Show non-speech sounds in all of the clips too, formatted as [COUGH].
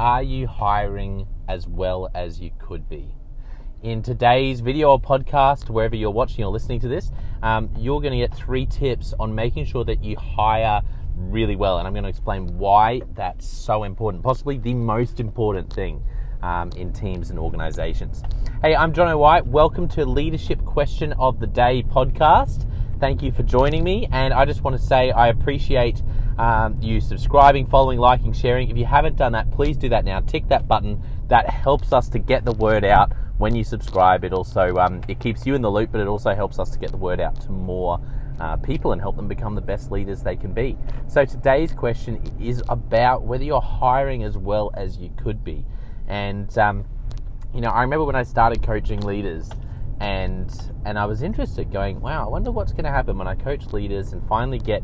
Are you hiring as well as you could be? In today's video or podcast, wherever you're watching or listening to this, um, you're going to get three tips on making sure that you hire really well. And I'm going to explain why that's so important, possibly the most important thing um, in teams and organizations. Hey, I'm John O'White. Welcome to Leadership Question of the Day podcast. Thank you for joining me. And I just want to say I appreciate um, you subscribing, following, liking, sharing. If you haven't done that, please do that now. Tick that button. That helps us to get the word out when you subscribe. It also um, it keeps you in the loop, but it also helps us to get the word out to more uh, people and help them become the best leaders they can be. So today's question is about whether you're hiring as well as you could be. And um, you know, I remember when I started coaching leaders and and I was interested, going, wow, I wonder what's going to happen when I coach leaders and finally get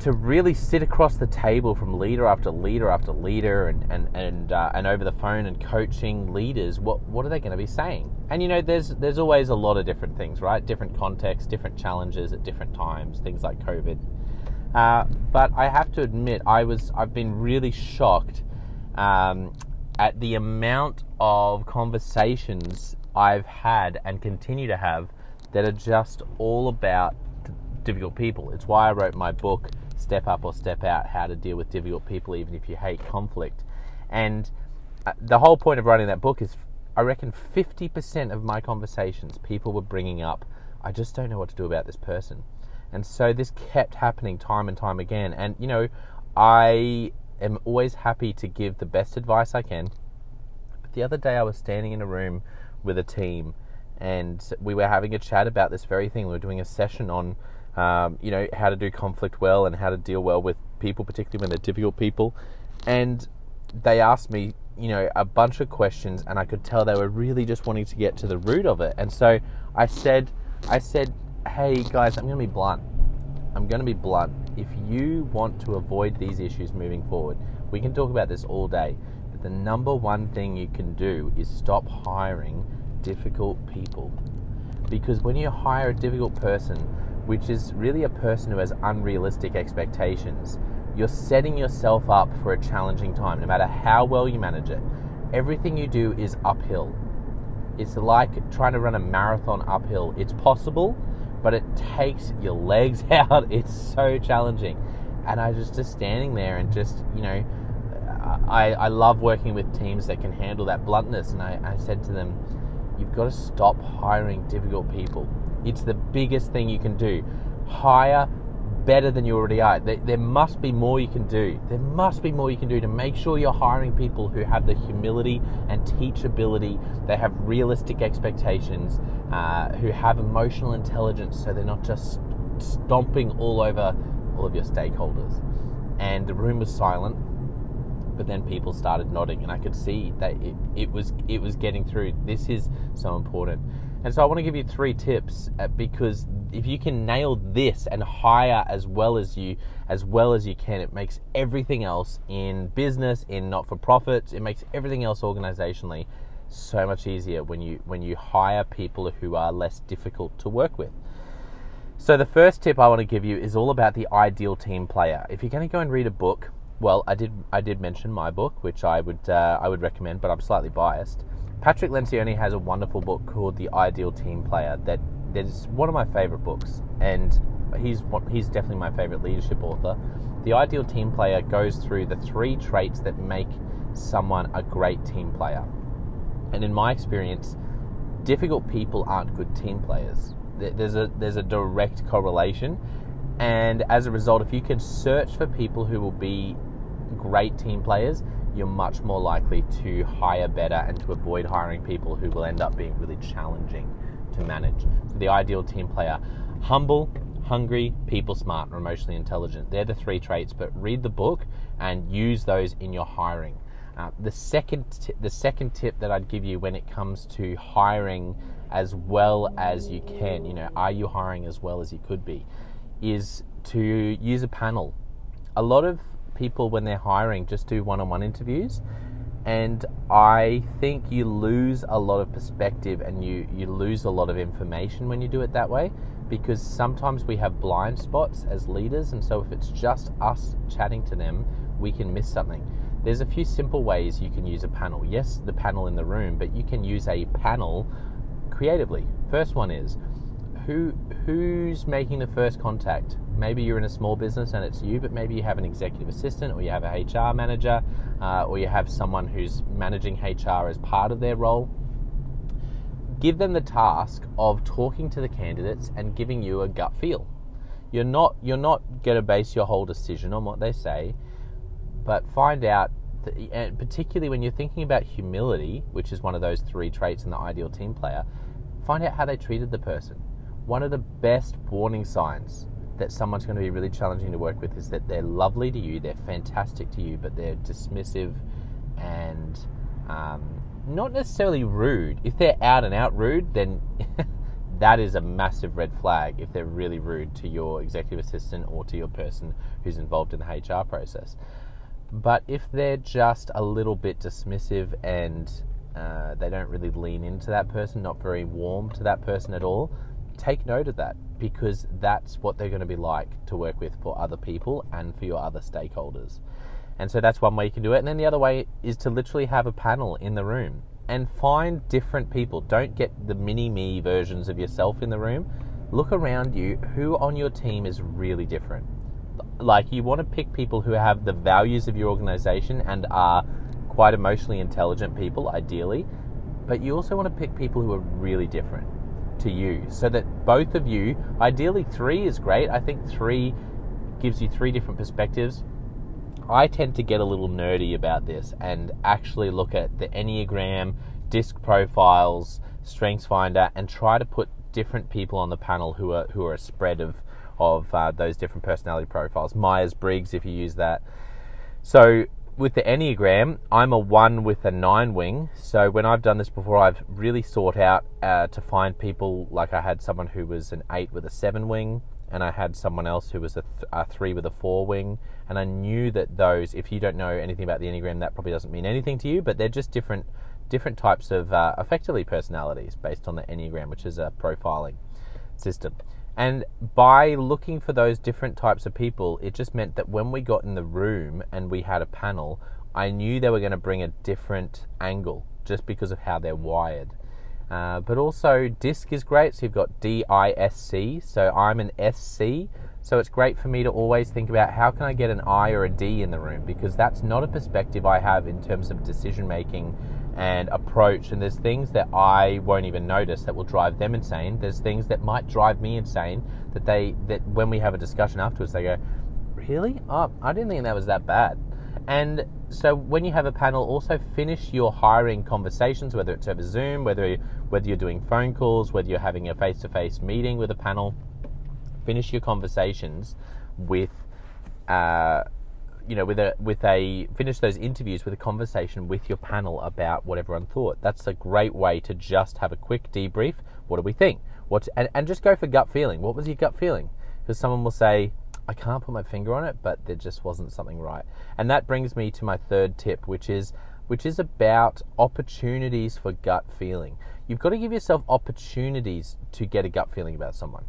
to really sit across the table from leader after leader after leader and and and, uh, and over the phone and coaching leaders. What what are they going to be saying? And you know, there's there's always a lot of different things, right? Different contexts, different challenges at different times, things like COVID. Uh, but I have to admit, I was I've been really shocked um, at the amount of conversations I've had and continue to have that are just all about difficult people. It's why I wrote my book, Step Up or Step Out How to Deal with Difficult People, even if you hate conflict. And uh, the whole point of writing that book is I reckon 50% of my conversations, people were bringing up, I just don't know what to do about this person. And so this kept happening time and time again. And, you know, I am always happy to give the best advice I can. But the other day I was standing in a room with a team, and we were having a chat about this very thing. We were doing a session on, um, you know, how to do conflict well and how to deal well with people, particularly when they're difficult people. And they asked me, you know, a bunch of questions, and I could tell they were really just wanting to get to the root of it. And so I said, I said, hey guys, I'm going to be blunt. I'm going to be blunt. If you want to avoid these issues moving forward, we can talk about this all day but the number one thing you can do is stop hiring difficult people. Because when you hire a difficult person, which is really a person who has unrealistic expectations, you're setting yourself up for a challenging time, no matter how well you manage it. Everything you do is uphill. It's like trying to run a marathon uphill. It's possible, but it takes your legs [LAUGHS] out. It's so challenging. And I was just standing there and just, you know, I, I love working with teams that can handle that bluntness. And I, I said to them, you've got to stop hiring difficult people. It's the biggest thing you can do. Hire better than you already are. There, there, must be more you can do. There must be more you can do to make sure you're hiring people who have the humility and teachability. They have realistic expectations, uh, who have emotional intelligence, so they're not just stomping all over all of your stakeholders. And the room was silent but then people started nodding and I could see that it, it was it was getting through. This is so important. And so I want to give you three tips uh, because if you can nail this and hire as well as you as well as you can, it makes everything else in business, in not for profits, it makes everything else organizationally so much easier when you when you hire people who are less difficult to work with. So the first tip I want to give you is all about the ideal team player. If you're going to go and read a book, well, I did I did mention my book, which I would uh, I would recommend, but I'm slightly biased. Patrick Lencioni has a wonderful book called The Ideal Team Player that that is one of my favorite books, and he's he's definitely my favorite leadership author. The Ideal Team Player goes through the three traits that make someone a great team player, and in my experience, difficult people aren't good team players. There's a there's a direct correlation, and as a result, if you can search for people who will be great team players, you're much more likely to hire better and to avoid hiring people who will end up being really challenging to manage. So, the ideal team player humble, hungry, people smart, and emotionally intelligent. They're the three traits, but read the book and use those in your hiring. Uh, the second t- the second tip that I'd give you when it comes to hiring as well as you can, you know, are you hiring as well as you could be, is to use a panel. A lot of people when they're hiring just do one-on-one interviews and I think you lose a lot of perspective and you, you lose a lot of information when you do it that way because sometimes we have blind spots as leaders and so if it's just us chatting to them we can miss something there's a few simple ways you can use a panel. Yes, the panel in the room, but you can use a panel creatively. First one is who who's making the first contact? Maybe you're in a small business and it's you, but maybe you have an executive assistant or you have a HR manager uh, or you have someone who's managing HR as part of their role. Give them the task of talking to the candidates and giving you a gut feel. You're not you're not going to base your whole decision on what they say, but find out and particularly when you're thinking about humility, which is one of those three traits in the ideal team player, find out how they treated the person. One of the best warning signs that someone's going to be really challenging to work with is that they're lovely to you, they're fantastic to you, but they're dismissive and um, not necessarily rude. If they're out and out rude, then [LAUGHS] that is a massive red flag if they're really rude to your executive assistant or to your person who's involved in the HR process. But if they're just a little bit dismissive and uh, they don't really lean into that person, not very warm to that person at all, take note of that because that's what they're going to be like to work with for other people and for your other stakeholders. And so that's one way you can do it. And then the other way is to literally have a panel in the room and find different people. Don't get the mini me versions of yourself in the room. Look around you. Who on your team is really different? Like, you want to pick people who have the values of your organization and are quite emotionally intelligent people, ideally. But you also want to pick people who are really different to you so that both of you, ideally, three is great. I think three gives you three different perspectives. I tend to get a little nerdy about this and actually look at the Enneagram, disc profiles, Strengths Finder, and try to put different people on the panel who are who are a spread of of uh, those different personality profiles. Myers Briggs, if you use that. So with the Enneagram, I'm a one with a nine wing. So when I've done this before, I've really sought out uh, to find people like I had someone who was an eight with a seven wing, and I had someone else who was a, th- a, three with a four wing. And I knew that those, if you don't know anything about the Enneagram, that probably doesn't mean anything to you, but they're just different different types of uh, effectively personalities based on the Enneagram, which is a profiling system. And by looking for those different types of people, it just meant that when we got in the room and we had a panel, I knew they were going to bring a different angle just because of how they're wired. Uh, but also, DISC is great. So you've got D I S C. So I'm an SC. So it's great for me to always think about how can I get an I or a D in the room because that's not a perspective I have in terms of decision making and approach. And there's things that I won't even notice that will drive them insane. There's things that might drive me insane that they that when we have a discussion afterwards, they go, "Really? Oh, I didn't think that was that bad." And so when you have a panel, also finish your hiring conversations, whether it's over Zoom, whether whether you're doing phone calls, whether you're having a face-to-face meeting with a panel. Finish your conversations with, uh, you know, with a with a finish those interviews with a conversation with your panel about what everyone thought. That's a great way to just have a quick debrief. What do we think? What and, and just go for gut feeling. What was your gut feeling? Because someone will say, I can't put my finger on it, but there just wasn't something right. And that brings me to my third tip, which is which is about opportunities for gut feeling. You've got to give yourself opportunities to get a gut feeling about someone.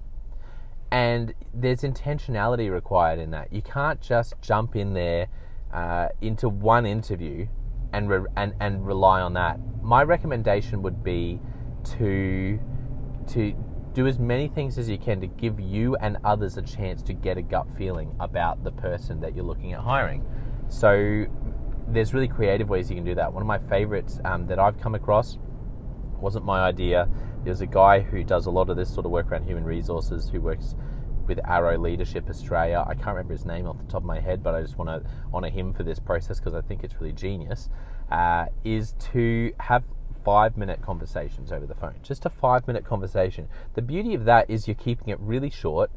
And there's intentionality required in that. You can't just jump in there uh, into one interview and, re- and and rely on that. My recommendation would be to to do as many things as you can to give you and others a chance to get a gut feeling about the person that you're looking at hiring. So there's really creative ways you can do that. One of my favorites um, that I've come across wasn't my idea. There's a guy who does a lot of this sort of work around human resources who works with Arrow Leadership Australia. I can't remember his name off the top of my head, but I just want to honour him for this process because I think it's really genius. Uh, is to have five minute conversations over the phone. Just a five minute conversation. The beauty of that is you're keeping it really short,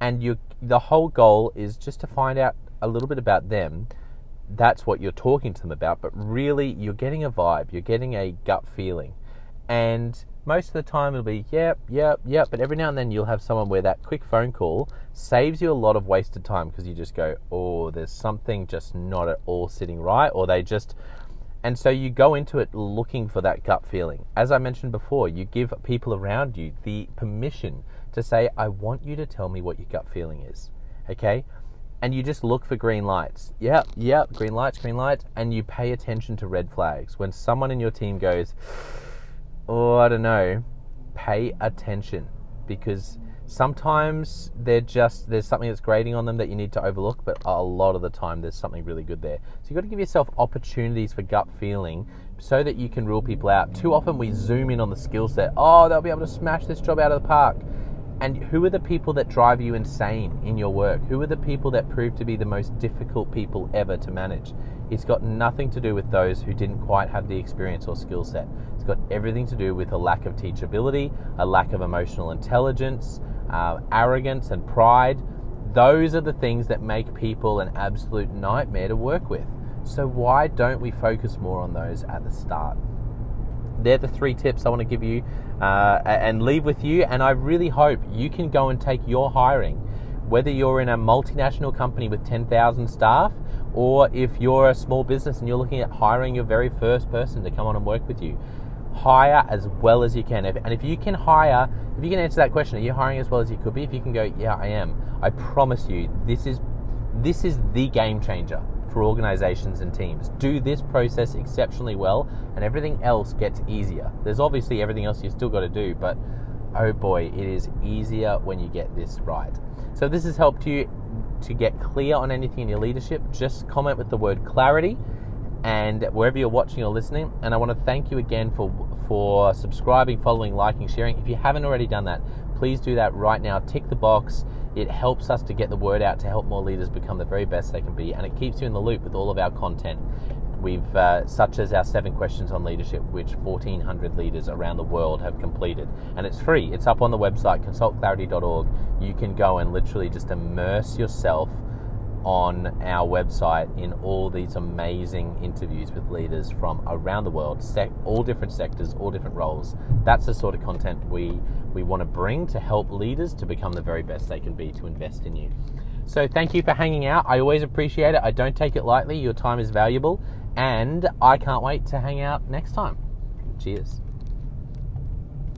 and you the whole goal is just to find out a little bit about them. That's what you're talking to them about, but really you're getting a vibe, you're getting a gut feeling. And most of the time it'll be yep, yep, yep, but every now and then you'll have someone where that quick phone call saves you a lot of wasted time because you just go, oh, there's something just not at all sitting right, or they just and so you go into it looking for that gut feeling. As I mentioned before, you give people around you the permission to say, I want you to tell me what your gut feeling is. Okay? and you just look for green lights. Yep, yep, green lights, green lights, and you pay attention to red flags. When someone in your team goes, oh, I don't know, pay attention because sometimes they're just there's something that's grating on them that you need to overlook, but a lot of the time there's something really good there. So you've got to give yourself opportunities for gut feeling so that you can rule people out. Too often we zoom in on the skill set. Oh, they'll be able to smash this job out of the park. And who are the people that drive you insane in your work? Who are the people that prove to be the most difficult people ever to manage? It's got nothing to do with those who didn't quite have the experience or skill set. It's got everything to do with a lack of teachability, a lack of emotional intelligence, uh, arrogance, and pride. Those are the things that make people an absolute nightmare to work with. So, why don't we focus more on those at the start? they're the three tips I want to give you uh, and leave with you. And I really hope you can go and take your hiring, whether you're in a multinational company with 10,000 staff or if you're a small business and you're looking at hiring your very first person to come on and work with you. Hire as well as you can. And if you can hire, if you can answer that question, are you hiring as well as you could be? If you can go, yeah, I am. I promise you, this is this is the game changer for organizations and teams. Do this process exceptionally well, and everything else gets easier. There's obviously everything else you still got to do, but oh boy, it is easier when you get this right. So, this has helped you to get clear on anything in your leadership. Just comment with the word clarity and wherever you're watching or listening. And I want to thank you again for for subscribing, following, liking, sharing. If you haven't already done that, please do that right now. Tick the box. It helps us to get the word out to help more leaders become the very best they can be, and it keeps you in the loop with all of our content. We've uh, such as our seven questions on leadership, which 1,400 leaders around the world have completed, and it's free. It's up on the website consultclarity.org. You can go and literally just immerse yourself on our website in all these amazing interviews with leaders from around the world, sec- all different sectors, all different roles. That's the sort of content we we want to bring to help leaders to become the very best they can be to invest in you. So thank you for hanging out. I always appreciate it. I don't take it lightly. Your time is valuable, and I can't wait to hang out next time. Cheers.